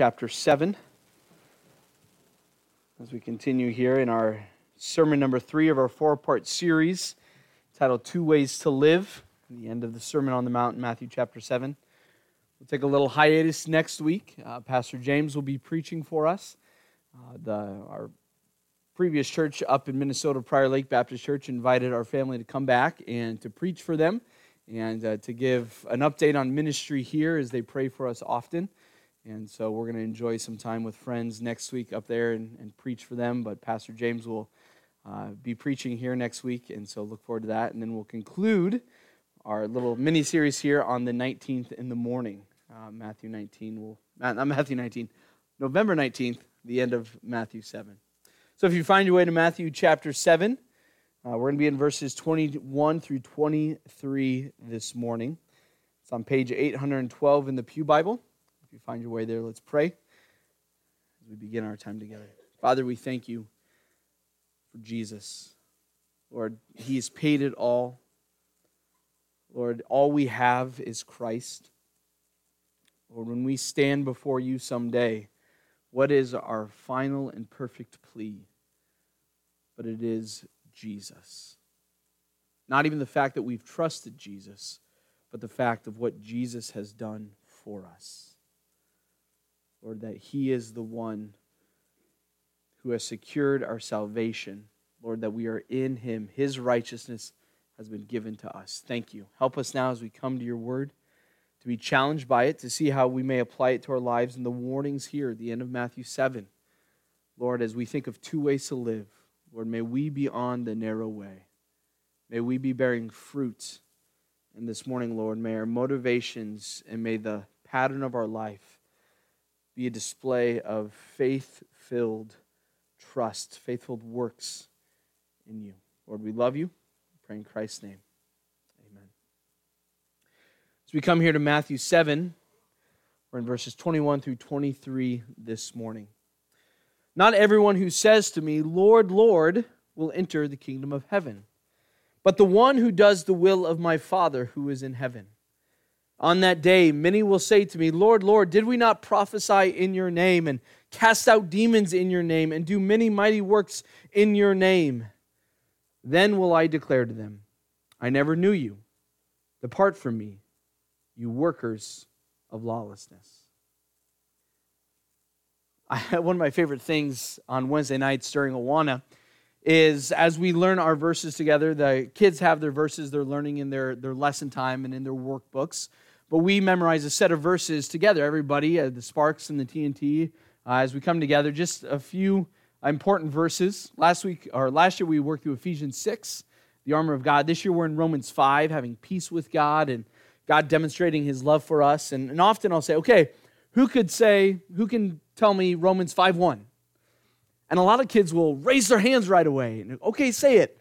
chapter 7. As we continue here in our sermon number three of our four part series titled Two Ways to Live, the end of the Sermon on the Mount in Matthew chapter 7. We'll take a little hiatus next week. Uh, Pastor James will be preaching for us. Uh, the, our previous church up in Minnesota, Prior Lake Baptist Church, invited our family to come back and to preach for them and uh, to give an update on ministry here as they pray for us often. And so we're going to enjoy some time with friends next week up there and, and preach for them. But Pastor James will uh, be preaching here next week, and so look forward to that. And then we'll conclude our little mini series here on the 19th in the morning. Uh, Matthew 19 will, not Matthew 19, November 19th, the end of Matthew 7. So if you find your way to Matthew chapter 7, uh, we're going to be in verses 21 through 23 this morning. It's on page 812 in the Pew Bible. If you find your way there, let's pray as we begin our time together. Father, we thank you for Jesus. Lord, He has paid it all. Lord, all we have is Christ. Lord, when we stand before you someday, what is our final and perfect plea? But it is Jesus. Not even the fact that we've trusted Jesus, but the fact of what Jesus has done for us. Lord, that He is the one who has secured our salvation. Lord, that we are in Him. His righteousness has been given to us. Thank you. Help us now as we come to your word to be challenged by it, to see how we may apply it to our lives and the warnings here at the end of Matthew 7. Lord, as we think of two ways to live, Lord, may we be on the narrow way. May we be bearing fruit. And this morning, Lord, may our motivations and may the pattern of our life be a display of faith filled trust, faithful works in you. Lord, we love you. We pray in Christ's name. Amen. As we come here to Matthew 7, we're in verses 21 through 23 this morning. Not everyone who says to me, Lord, Lord, will enter the kingdom of heaven, but the one who does the will of my Father who is in heaven. On that day, many will say to me, Lord, Lord, did we not prophesy in your name and cast out demons in your name and do many mighty works in your name? Then will I declare to them, I never knew you. Depart from me, you workers of lawlessness. I, one of my favorite things on Wednesday nights during Awana is as we learn our verses together, the kids have their verses they're learning in their, their lesson time and in their workbooks. But we memorize a set of verses together, everybody, uh, the Sparks and the TNT, uh, as we come together. Just a few important verses. Last week, or last year, we worked through Ephesians 6, the armor of God. This year, we're in Romans 5, having peace with God and God demonstrating his love for us. And, and often I'll say, okay, who could say, who can tell me Romans 5 1? And a lot of kids will raise their hands right away. And, okay, say it.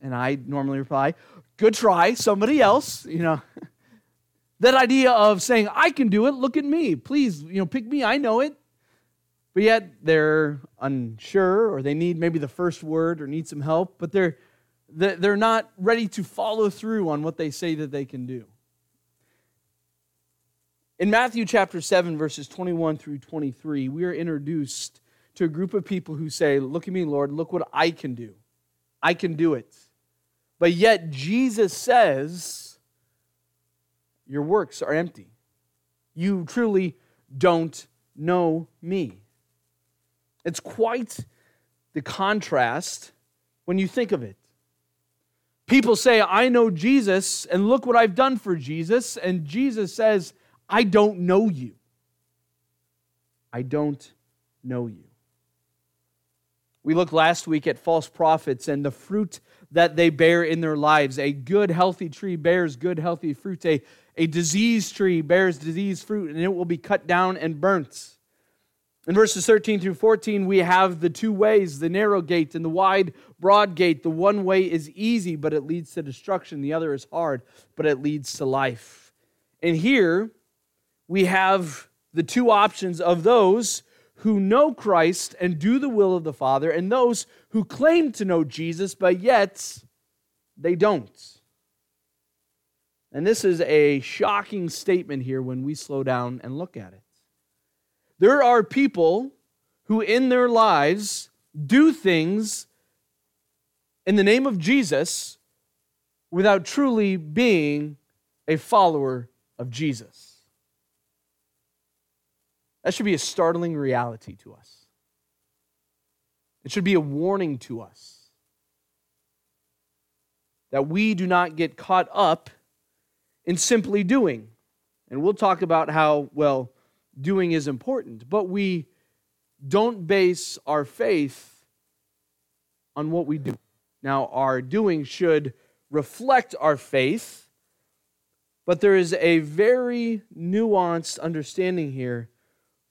And I normally reply, good try, somebody else, you know. that idea of saying, I can do it, look at me, please, you know, pick me, I know it. But yet they're unsure or they need maybe the first word or need some help, but they're, they're not ready to follow through on what they say that they can do. In Matthew chapter 7, verses 21 through 23, we are introduced to a group of people who say, Look at me, Lord, look what I can do. I can do it. But yet, Jesus says, Your works are empty. You truly don't know me. It's quite the contrast when you think of it. People say, I know Jesus, and look what I've done for Jesus. And Jesus says, I don't know you. I don't know you. We looked last week at false prophets and the fruit that they bear in their lives. A good, healthy tree bears good, healthy fruit. A, a diseased tree bears diseased fruit, and it will be cut down and burnt. In verses 13 through 14, we have the two ways the narrow gate and the wide, broad gate. The one way is easy, but it leads to destruction. The other is hard, but it leads to life. And here, we have the two options of those who know Christ and do the will of the Father, and those who claim to know Jesus, but yet they don't. And this is a shocking statement here when we slow down and look at it. There are people who, in their lives, do things in the name of Jesus without truly being a follower of Jesus. That should be a startling reality to us. It should be a warning to us that we do not get caught up in simply doing. And we'll talk about how, well, doing is important, but we don't base our faith on what we do. Now, our doing should reflect our faith, but there is a very nuanced understanding here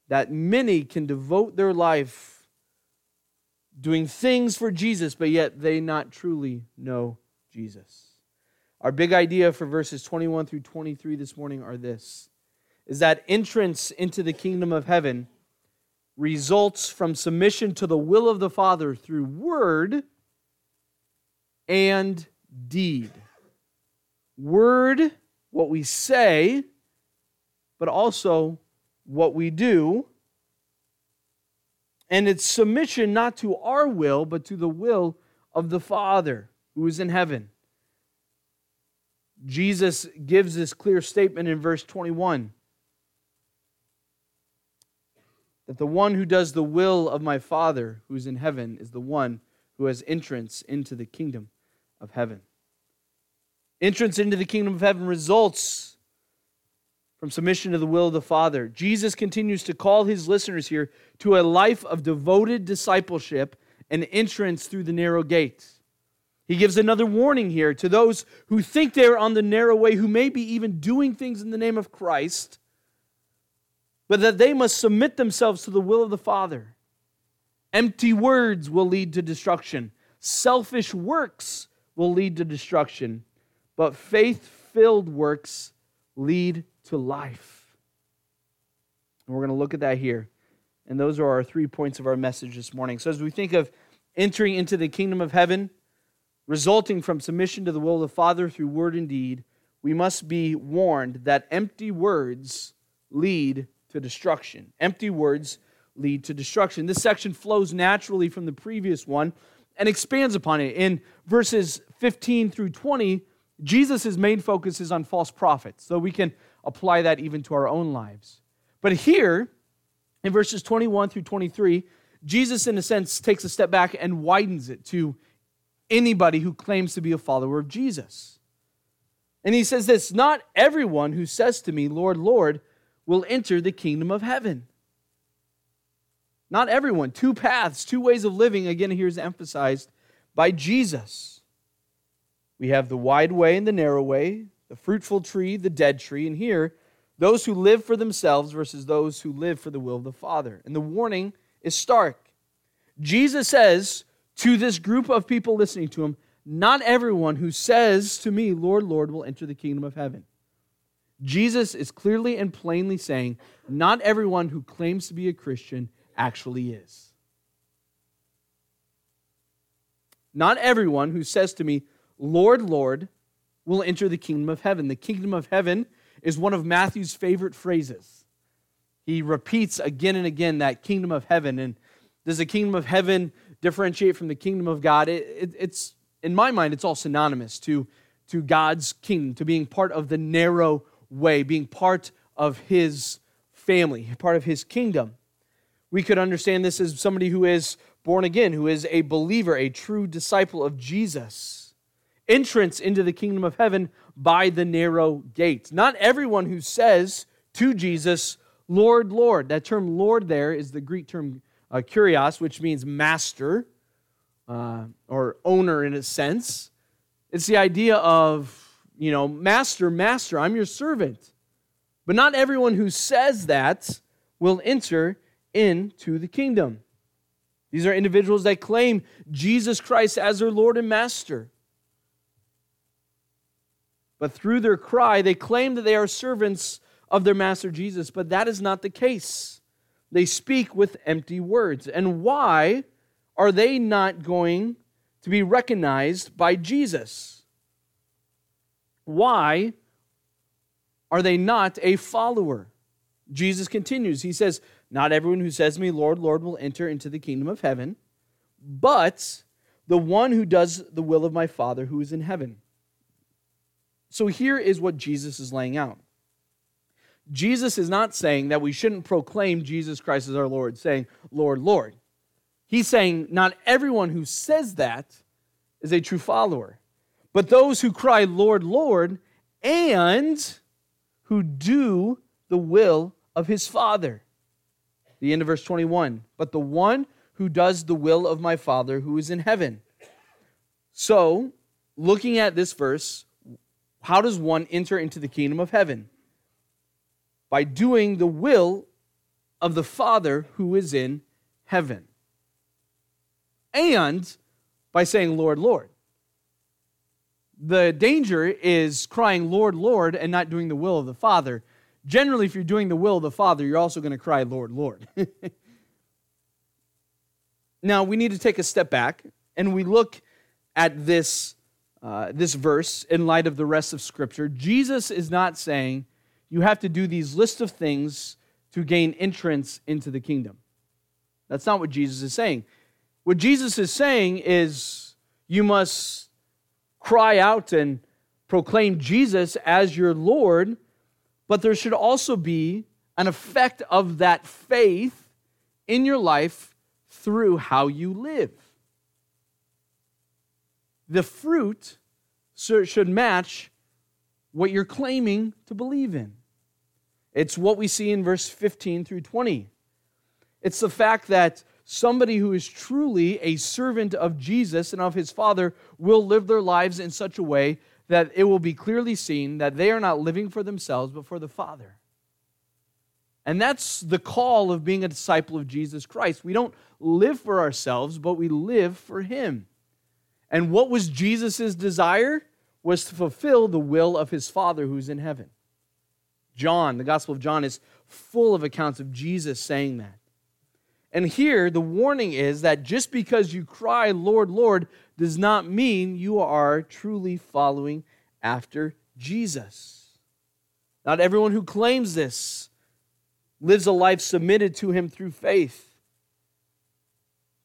that many can devote their life doing things for Jesus, but yet they not truly know Jesus. Our big idea for verses 21 through 23 this morning are this is that entrance into the kingdom of heaven results from submission to the will of the Father through word and deed. Word, what we say, but also what we do. And it's submission not to our will, but to the will of the Father who is in heaven. Jesus gives this clear statement in verse 21 that the one who does the will of my Father who is in heaven is the one who has entrance into the kingdom of heaven. Entrance into the kingdom of heaven results from submission to the will of the Father. Jesus continues to call his listeners here to a life of devoted discipleship and entrance through the narrow gate. He gives another warning here to those who think they're on the narrow way, who may be even doing things in the name of Christ, but that they must submit themselves to the will of the Father. Empty words will lead to destruction, selfish works will lead to destruction, but faith filled works lead to life. And we're going to look at that here. And those are our three points of our message this morning. So, as we think of entering into the kingdom of heaven, resulting from submission to the will of the Father through word and deed, we must be warned that empty words lead to destruction. Empty words lead to destruction. This section flows naturally from the previous one and expands upon it. In verses 15 through 20, Jesus' main focus is on false prophets, so we can apply that even to our own lives. But here, in verses 21 through 23, Jesus, in a sense, takes a step back and widens it to anybody who claims to be a follower of Jesus. And he says this Not everyone who says to me, Lord, Lord, will enter the kingdom of heaven. Not everyone. Two paths, two ways of living. Again, here's emphasized by Jesus. We have the wide way and the narrow way, the fruitful tree, the dead tree. And here, those who live for themselves versus those who live for the will of the Father. And the warning is stark. Jesus says to this group of people listening to him, Not everyone who says to me, Lord, Lord, will enter the kingdom of heaven. Jesus is clearly and plainly saying, Not everyone who claims to be a Christian actually is. Not everyone who says to me, Lord, Lord, will enter the kingdom of heaven. The kingdom of heaven is one of Matthew's favorite phrases. He repeats again and again that kingdom of heaven. And does the kingdom of heaven differentiate from the kingdom of God? It, it, it's, in my mind, it's all synonymous to, to God's kingdom, to being part of the narrow way, being part of his family, part of his kingdom. We could understand this as somebody who is born again, who is a believer, a true disciple of Jesus. Entrance into the kingdom of heaven by the narrow gate. Not everyone who says to Jesus, Lord, Lord. That term Lord there is the Greek term uh, kurios, which means master uh, or owner in a sense. It's the idea of, you know, master, master, I'm your servant. But not everyone who says that will enter into the kingdom. These are individuals that claim Jesus Christ as their Lord and Master. But through their cry, they claim that they are servants of their Master Jesus, but that is not the case. They speak with empty words. And why are they not going to be recognized by Jesus? Why are they not a follower? Jesus continues. He says, Not everyone who says to me, Lord, Lord, will enter into the kingdom of heaven, but the one who does the will of my Father who is in heaven. So here is what Jesus is laying out. Jesus is not saying that we shouldn't proclaim Jesus Christ as our Lord, saying, Lord, Lord. He's saying not everyone who says that is a true follower, but those who cry, Lord, Lord, and who do the will of his Father. The end of verse 21. But the one who does the will of my Father who is in heaven. So, looking at this verse, how does one enter into the kingdom of heaven? By doing the will of the Father who is in heaven. And by saying, Lord, Lord. The danger is crying, Lord, Lord, and not doing the will of the Father. Generally, if you're doing the will of the Father, you're also going to cry, Lord, Lord. now, we need to take a step back and we look at this, uh, this verse in light of the rest of Scripture. Jesus is not saying you have to do these list of things to gain entrance into the kingdom. That's not what Jesus is saying. What Jesus is saying is you must cry out and proclaim Jesus as your Lord, but there should also be an effect of that faith in your life through how you live. The fruit should match what you're claiming to believe in. It's what we see in verse 15 through 20. It's the fact that somebody who is truly a servant of Jesus and of his Father will live their lives in such a way that it will be clearly seen that they are not living for themselves, but for the Father. And that's the call of being a disciple of Jesus Christ. We don't live for ourselves, but we live for Him. And what was Jesus' desire? Was to fulfill the will of His Father who's in heaven. John, the Gospel of John, is full of accounts of Jesus saying that. And here, the warning is that just because you cry, Lord, Lord, does not mean you are truly following after Jesus. Not everyone who claims this lives a life submitted to him through faith.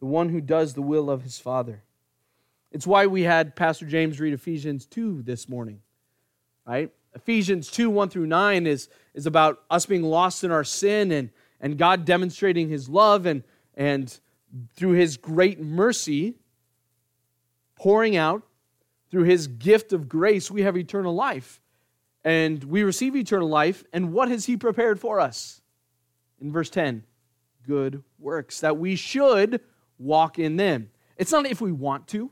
The one who does the will of his Father. It's why we had Pastor James read Ephesians 2 this morning, right? Ephesians 2 1 through 9 is, is about us being lost in our sin and and God demonstrating his love and, and through his great mercy, pouring out through his gift of grace, we have eternal life. And we receive eternal life. And what has he prepared for us? In verse 10, good works, that we should walk in them. It's not if we want to,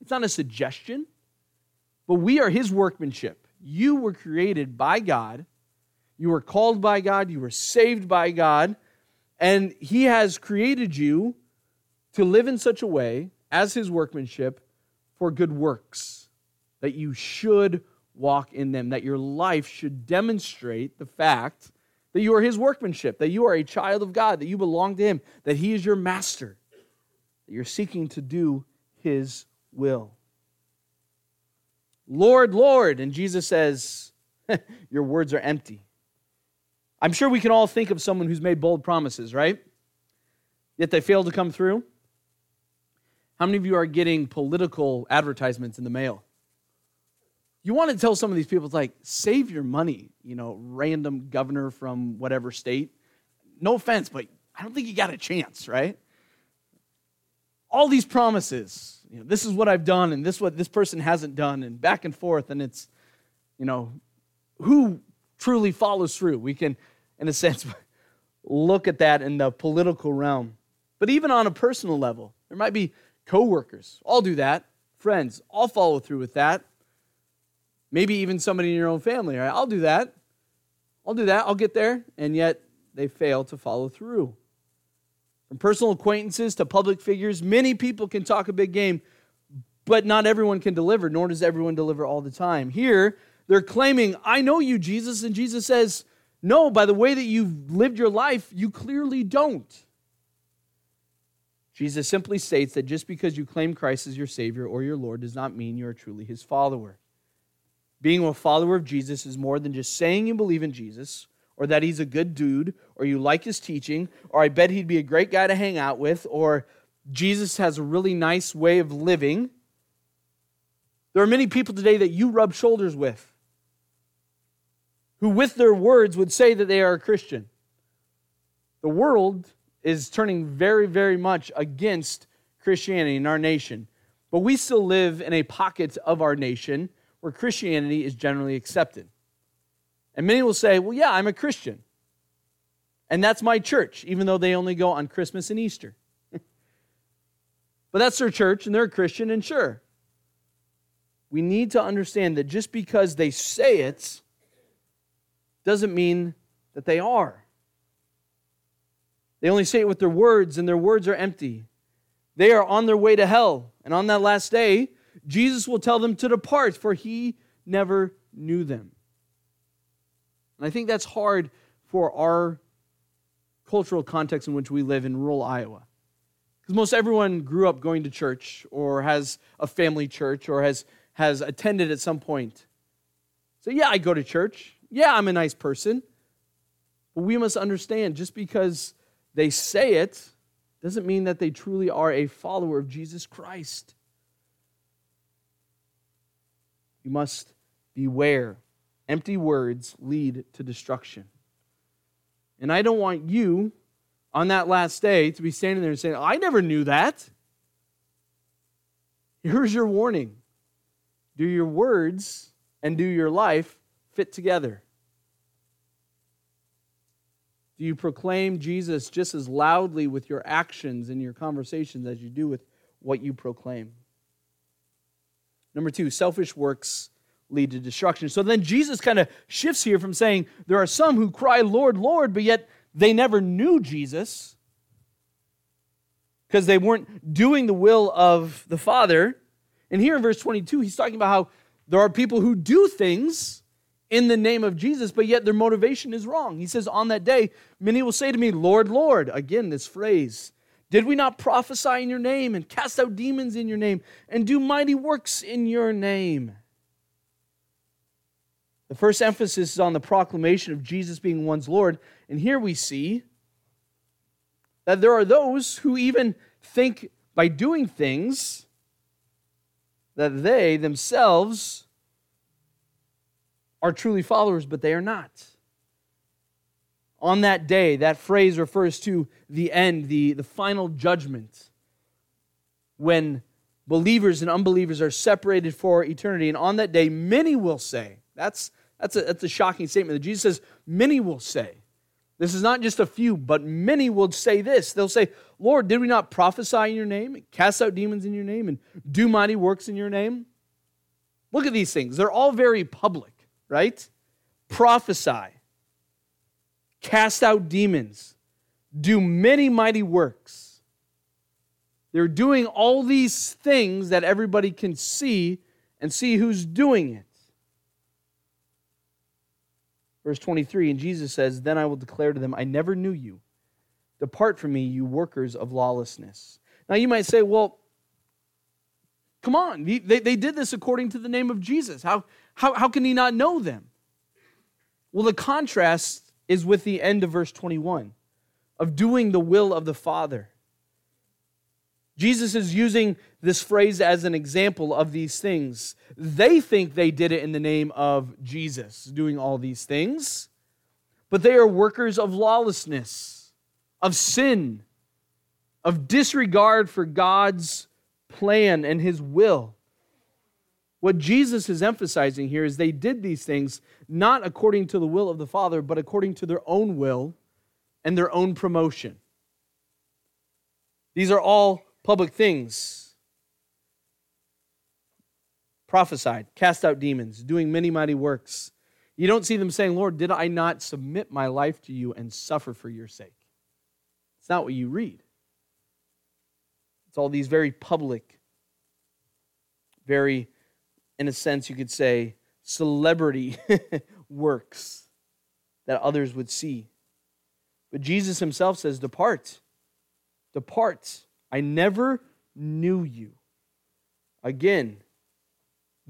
it's not a suggestion, but we are his workmanship. You were created by God. You were called by God, you were saved by God, and He has created you to live in such a way as His workmanship for good works, that you should walk in them, that your life should demonstrate the fact that you are His workmanship, that you are a child of God, that you belong to Him, that He is your master, that you're seeking to do His will. Lord, Lord. And Jesus says, Your words are empty. I'm sure we can all think of someone who's made bold promises, right? Yet they fail to come through. How many of you are getting political advertisements in the mail? You want to tell some of these people, like, save your money, you know, random governor from whatever state. No offense, but I don't think you got a chance, right? All these promises, you know, this is what I've done and this what this person hasn't done, and back and forth, and it's, you know, who truly follows through? We can in a sense, look at that in the political realm. But even on a personal level, there might be coworkers. I'll do that. Friends, I'll follow through with that. Maybe even somebody in your own family, right? I'll do that. I'll do that. I'll get there. And yet they fail to follow through. From personal acquaintances to public figures, many people can talk a big game, but not everyone can deliver, nor does everyone deliver all the time. Here, they're claiming, I know you, Jesus. And Jesus says, no, by the way that you've lived your life, you clearly don't. Jesus simply states that just because you claim Christ as your Savior or your Lord does not mean you are truly His follower. being a follower of Jesus is more than just saying you believe in Jesus, or that he's a good dude, or you like his teaching, or I bet he'd be a great guy to hang out with, or Jesus has a really nice way of living. There are many people today that you rub shoulders with who, with their words, would say that they are a Christian. The world is turning very, very much against Christianity in our nation. But we still live in a pocket of our nation where Christianity is generally accepted. And many will say, well, yeah, I'm a Christian. And that's my church, even though they only go on Christmas and Easter. but that's their church, and they're a Christian, and sure. We need to understand that just because they say it doesn't mean that they are. They only say it with their words, and their words are empty. They are on their way to hell. And on that last day, Jesus will tell them to depart, for he never knew them. And I think that's hard for our cultural context in which we live in rural Iowa. Because most everyone grew up going to church or has a family church or has, has attended at some point. So, yeah, I go to church. Yeah, I'm a nice person. But we must understand just because they say it doesn't mean that they truly are a follower of Jesus Christ. You must beware. Empty words lead to destruction. And I don't want you on that last day to be standing there and saying, I never knew that. Here's your warning do your words and do your life fit together? Do you proclaim Jesus just as loudly with your actions and your conversations as you do with what you proclaim? Number two, selfish works lead to destruction. So then Jesus kind of shifts here from saying there are some who cry, Lord, Lord, but yet they never knew Jesus because they weren't doing the will of the Father. And here in verse 22, he's talking about how there are people who do things in the name of Jesus, but yet their motivation is wrong. He says, On that day, many will say to me, Lord, Lord. Again, this phrase. Did we not prophesy in your name and cast out demons in your name and do mighty works in your name? The first emphasis is on the proclamation of Jesus being one's Lord. And here we see that there are those who even think by doing things that they themselves are truly followers, but they are not. On that day, that phrase refers to the end, the, the final judgment, when believers and unbelievers are separated for eternity. And on that day, many will say, that's, that's, a, that's a shocking statement that Jesus says, many will say. This is not just a few, but many will say this. They'll say, Lord, did we not prophesy in your name, and cast out demons in your name, and do mighty works in your name? Look at these things. They're all very public right? Prophesy, cast out demons, do many mighty works. They're doing all these things that everybody can see and see who's doing it. Verse 23, and Jesus says, Then I will declare to them, I never knew you. Depart from me, you workers of lawlessness. Now you might say, Well, come on. They, they did this according to the name of Jesus. How, how, how can he not know them? Well, the contrast is with the end of verse 21 of doing the will of the Father. Jesus is using this phrase as an example of these things. They think they did it in the name of Jesus, doing all these things, but they are workers of lawlessness, of sin, of disregard for God's plan and his will. What Jesus is emphasizing here is they did these things not according to the will of the Father, but according to their own will and their own promotion. These are all public things. Prophesied, cast out demons, doing many mighty works. You don't see them saying, Lord, did I not submit my life to you and suffer for your sake? It's not what you read. It's all these very public, very in a sense, you could say, celebrity works that others would see. But Jesus himself says, Depart, depart. I never knew you. Again,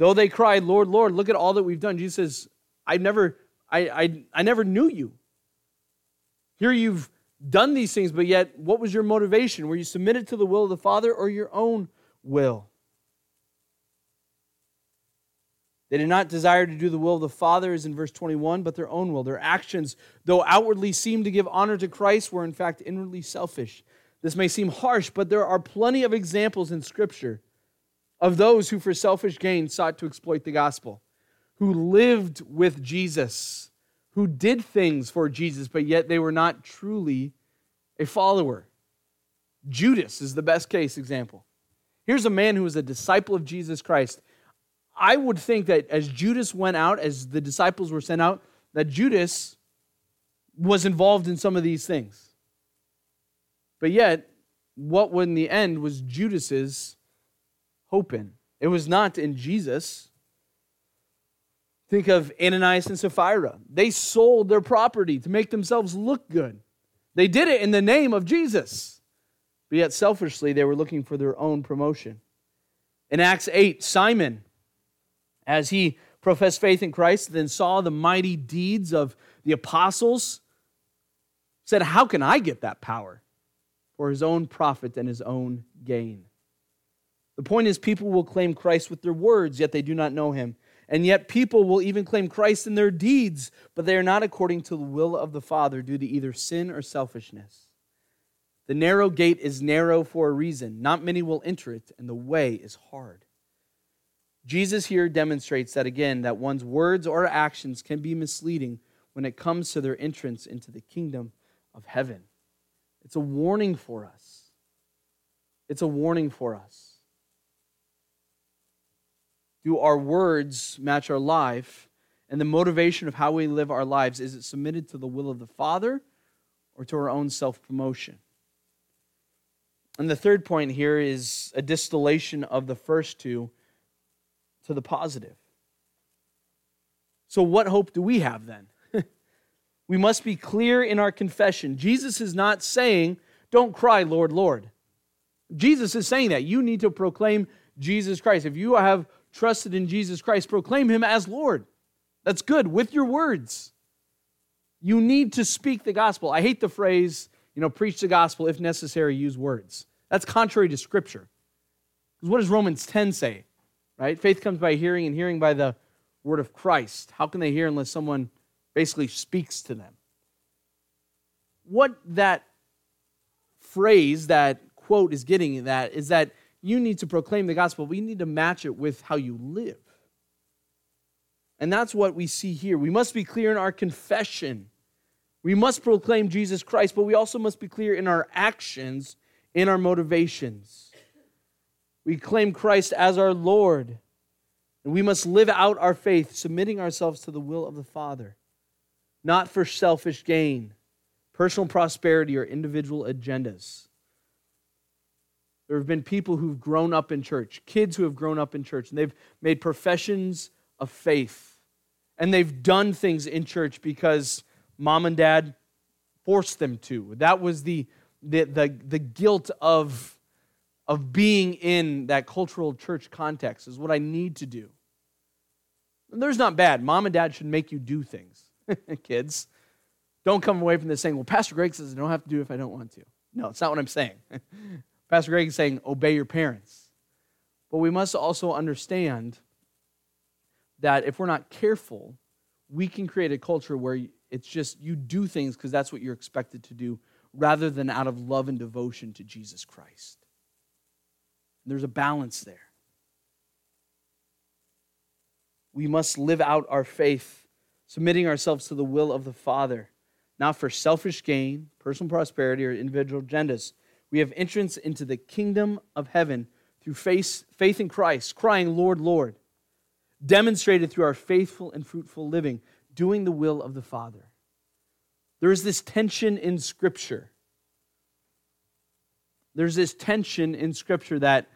Though they cried, Lord, Lord, look at all that we've done. Jesus says, I never, I, I, I never knew you. Here you've done these things, but yet what was your motivation? Were you submitted to the will of the Father or your own will? They did not desire to do the will of the Father, as in verse 21, but their own will. Their actions, though outwardly seemed to give honor to Christ, were in fact inwardly selfish. This may seem harsh, but there are plenty of examples in Scripture of those who, for selfish gain, sought to exploit the gospel, who lived with Jesus, who did things for Jesus, but yet they were not truly a follower. Judas is the best case example. Here's a man who was a disciple of Jesus Christ. I would think that as Judas went out, as the disciples were sent out, that Judas was involved in some of these things. But yet, what in the end was Judas's hope in? It was not in Jesus. Think of Ananias and Sapphira. They sold their property to make themselves look good. They did it in the name of Jesus. But yet, selfishly, they were looking for their own promotion. In Acts 8, Simon, as he professed faith in Christ, then saw the mighty deeds of the apostles, said, How can I get that power? For his own profit and his own gain. The point is, people will claim Christ with their words, yet they do not know him. And yet, people will even claim Christ in their deeds, but they are not according to the will of the Father due to either sin or selfishness. The narrow gate is narrow for a reason. Not many will enter it, and the way is hard. Jesus here demonstrates that again, that one's words or actions can be misleading when it comes to their entrance into the kingdom of heaven. It's a warning for us. It's a warning for us. Do our words match our life? And the motivation of how we live our lives, is it submitted to the will of the Father or to our own self promotion? And the third point here is a distillation of the first two to the positive. So, what hope do we have then? We must be clear in our confession. Jesus is not saying, Don't cry, Lord, Lord. Jesus is saying that. You need to proclaim Jesus Christ. If you have trusted in Jesus Christ, proclaim him as Lord. That's good with your words. You need to speak the gospel. I hate the phrase, you know, preach the gospel, if necessary, use words. That's contrary to Scripture. Because what does Romans 10 say? Right? Faith comes by hearing, and hearing by the word of Christ. How can they hear unless someone basically speaks to them? What that phrase, that quote is getting at that is that you need to proclaim the gospel, but you need to match it with how you live. And that's what we see here. We must be clear in our confession. We must proclaim Jesus Christ, but we also must be clear in our actions, in our motivations. We claim Christ as our Lord, and we must live out our faith, submitting ourselves to the will of the Father, not for selfish gain, personal prosperity, or individual agendas. There have been people who've grown up in church, kids who have grown up in church, and they've made professions of faith. And they've done things in church because mom and dad forced them to. That was the, the, the, the guilt of, of being in that cultural church context, is what I need to do. And there's not bad. Mom and dad should make you do things, kids. Don't come away from this saying, well, Pastor Greg says I don't have to do it if I don't want to. No, it's not what I'm saying. Pastor Greg is saying, obey your parents. But we must also understand that if we're not careful, we can create a culture where it's just you do things because that's what you're expected to do rather than out of love and devotion to Jesus Christ. There's a balance there. We must live out our faith, submitting ourselves to the will of the Father, not for selfish gain, personal prosperity, or individual agendas, we have entrance into the kingdom of heaven through faith, faith in Christ, crying, Lord, Lord, demonstrated through our faithful and fruitful living, doing the will of the Father. There is this tension in Scripture. There's this tension in Scripture that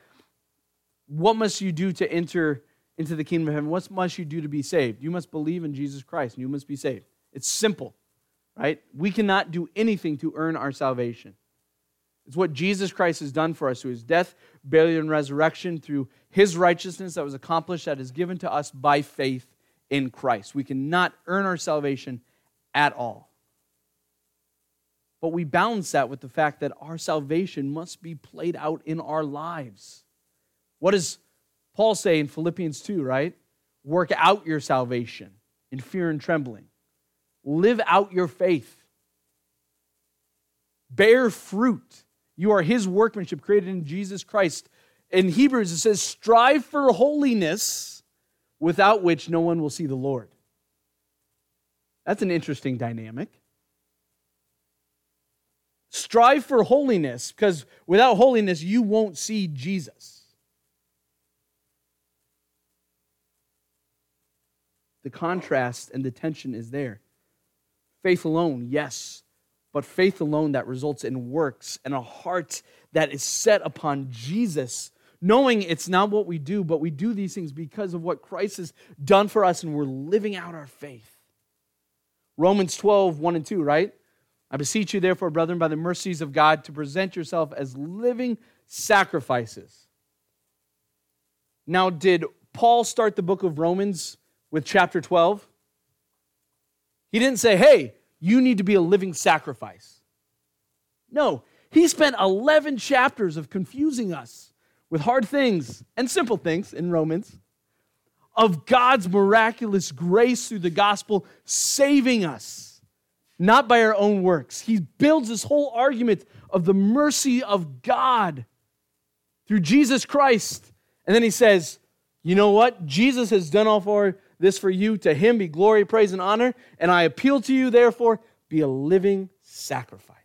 what must you do to enter into the kingdom of heaven? What must you do to be saved? You must believe in Jesus Christ and you must be saved. It's simple, right? We cannot do anything to earn our salvation. It's what Jesus Christ has done for us through his death, burial, and resurrection, through his righteousness that was accomplished, that is given to us by faith in Christ. We cannot earn our salvation at all. But we balance that with the fact that our salvation must be played out in our lives. What does Paul say in Philippians 2, right? Work out your salvation in fear and trembling. Live out your faith. Bear fruit. You are his workmanship created in Jesus Christ. In Hebrews, it says, strive for holiness without which no one will see the Lord. That's an interesting dynamic. Strive for holiness because without holiness, you won't see Jesus. The contrast and the tension is there. Faith alone, yes, but faith alone that results in works and a heart that is set upon Jesus, knowing it's not what we do, but we do these things because of what Christ has done for us and we're living out our faith. Romans 12, 1 and 2, right? I beseech you, therefore, brethren, by the mercies of God, to present yourself as living sacrifices. Now, did Paul start the book of Romans with chapter 12? He didn't say, hey, you need to be a living sacrifice. No, he spent 11 chapters of confusing us with hard things and simple things in Romans of God's miraculous grace through the gospel saving us, not by our own works. He builds this whole argument of the mercy of God through Jesus Christ. And then he says, you know what? Jesus has done all for this for you. To him be glory, praise, and honor. And I appeal to you, therefore, be a living sacrifice.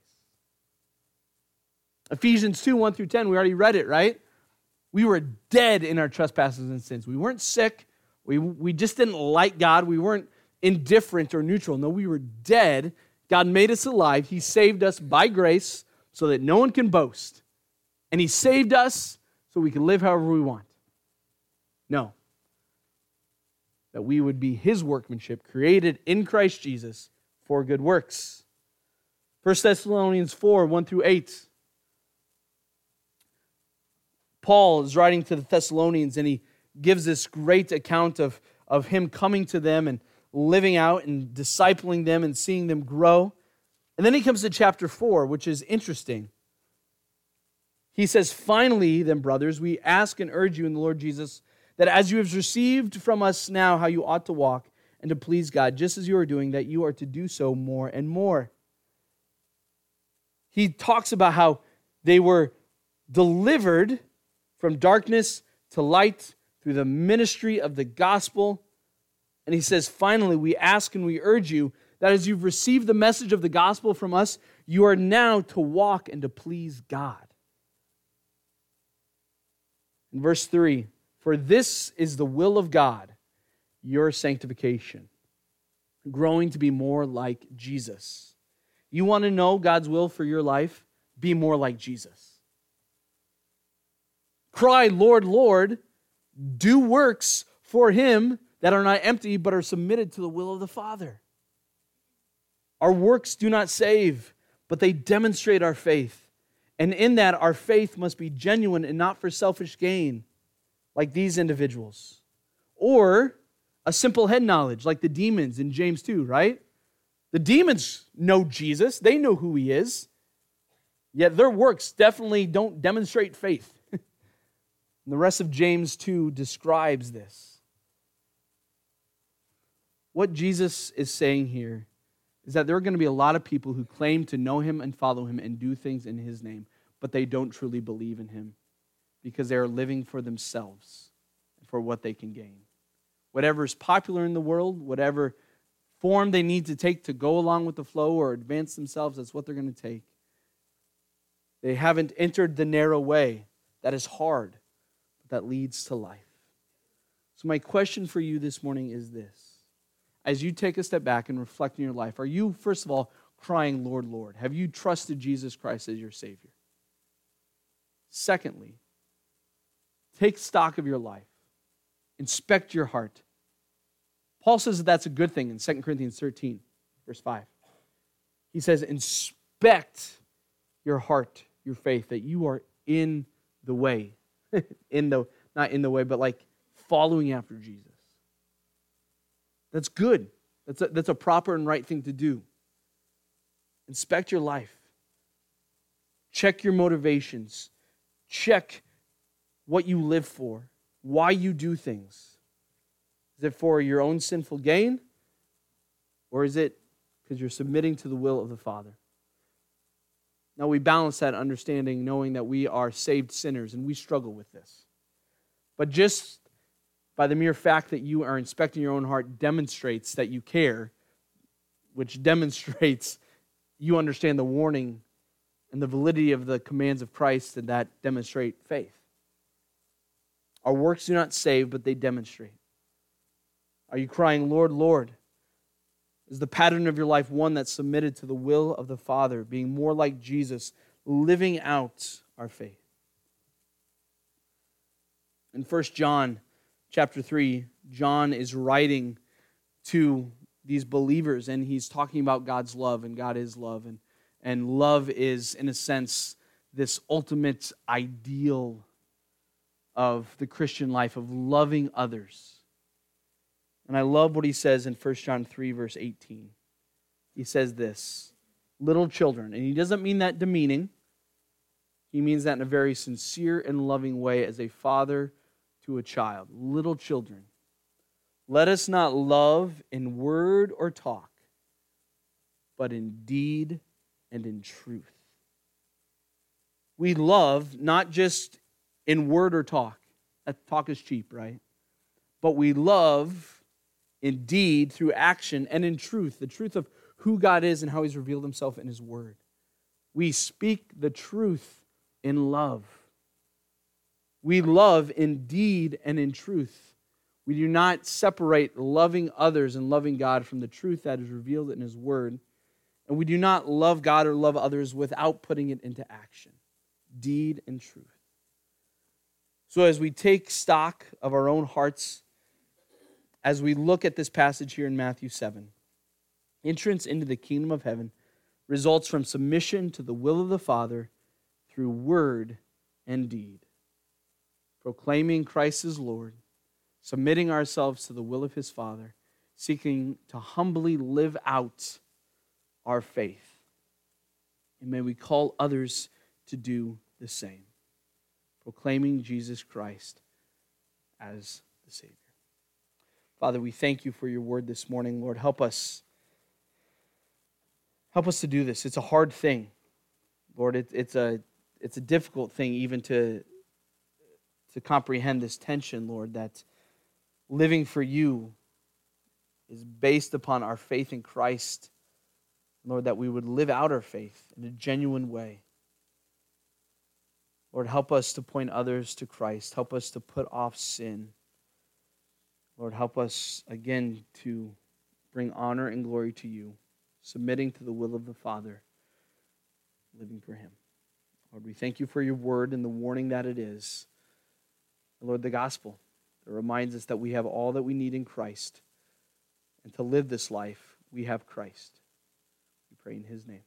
Ephesians 2 1 through 10, we already read it, right? We were dead in our trespasses and sins. We weren't sick. We, we just didn't like God. We weren't indifferent or neutral. No, we were dead. God made us alive. He saved us by grace so that no one can boast. And He saved us so we can live however we want. No, that we would be his workmanship, created in Christ Jesus for good works. 1 Thessalonians 4 1 through 8. Paul is writing to the Thessalonians and he gives this great account of, of him coming to them and living out and discipling them and seeing them grow. And then he comes to chapter 4, which is interesting. He says, Finally, then, brothers, we ask and urge you in the Lord Jesus that as you have received from us now how you ought to walk and to please God, just as you are doing, that you are to do so more and more. He talks about how they were delivered from darkness to light through the ministry of the gospel. And he says, finally, we ask and we urge you that as you've received the message of the gospel from us, you are now to walk and to please God. In verse 3, for this is the will of God, your sanctification, growing to be more like Jesus. You want to know God's will for your life? Be more like Jesus. Cry, Lord, Lord, do works for Him that are not empty, but are submitted to the will of the Father. Our works do not save, but they demonstrate our faith. And in that, our faith must be genuine and not for selfish gain like these individuals. Or a simple head knowledge, like the demons in James 2, right? The demons know Jesus, they know who he is, yet their works definitely don't demonstrate faith. and the rest of James 2 describes this. What Jesus is saying here is that there are going to be a lot of people who claim to know him and follow him and do things in his name, but they don't truly believe in him because they are living for themselves and for what they can gain. Whatever is popular in the world, whatever form they need to take to go along with the flow or advance themselves, that's what they're going to take. They haven't entered the narrow way that is hard, but that leads to life. So, my question for you this morning is this. As you take a step back and reflect on your life, are you, first of all, crying, Lord, Lord? Have you trusted Jesus Christ as your Savior? Secondly, Take stock of your life, inspect your heart. Paul says that that's a good thing in 2 Corinthians 13, verse 5. He says, Inspect your heart, your faith, that you are in the way, in the, not in the way, but like following after Jesus. That's good. That's a, that's a proper and right thing to do. Inspect your life. Check your motivations. Check what you live for, why you do things. Is it for your own sinful gain? Or is it because you're submitting to the will of the Father? Now, we balance that understanding knowing that we are saved sinners and we struggle with this. But just by the mere fact that you are inspecting your own heart demonstrates that you care, which demonstrates you understand the warning and the validity of the commands of Christ, and that demonstrate faith. Our works do not save, but they demonstrate. Are you crying, Lord, Lord? Is the pattern of your life one that's submitted to the will of the Father, being more like Jesus, living out our faith? In 1 John chapter 3, John is writing to these believers and he's talking about God's love and God is love and and love is in a sense this ultimate ideal of the Christian life of loving others. And I love what he says in 1 John 3 verse 18. He says this, little children, and he doesn't mean that demeaning. He means that in a very sincere and loving way as a father to a child. Little children, let us not love in word or talk, but in deed and in truth. We love not just in word or talk. That talk is cheap, right? But we love in deed through action and in truth, the truth of who God is and how He's revealed Himself in His Word. We speak the truth in love. We love in deed and in truth. We do not separate loving others and loving God from the truth that is revealed in His Word. And we do not love God or love others without putting it into action, deed and truth. So, as we take stock of our own hearts, as we look at this passage here in Matthew 7, entrance into the kingdom of heaven results from submission to the will of the Father through word and deed proclaiming Christ as Lord, submitting ourselves to the will of his Father, seeking to humbly live out our faith. And may we call others to do the same, proclaiming Jesus Christ as the Savior. Father, we thank you for your word this morning. Lord, help us. Help us to do this. It's a hard thing. Lord, it, it's, a, it's a difficult thing even to, to comprehend this tension, Lord, that living for you is based upon our faith in Christ. Lord, that we would live out our faith in a genuine way. Lord, help us to point others to Christ. Help us to put off sin. Lord, help us again to bring honor and glory to you, submitting to the will of the Father, living for Him. Lord, we thank you for your word and the warning that it is. Lord, the gospel that reminds us that we have all that we need in Christ. And to live this life, we have Christ. We pray in his name.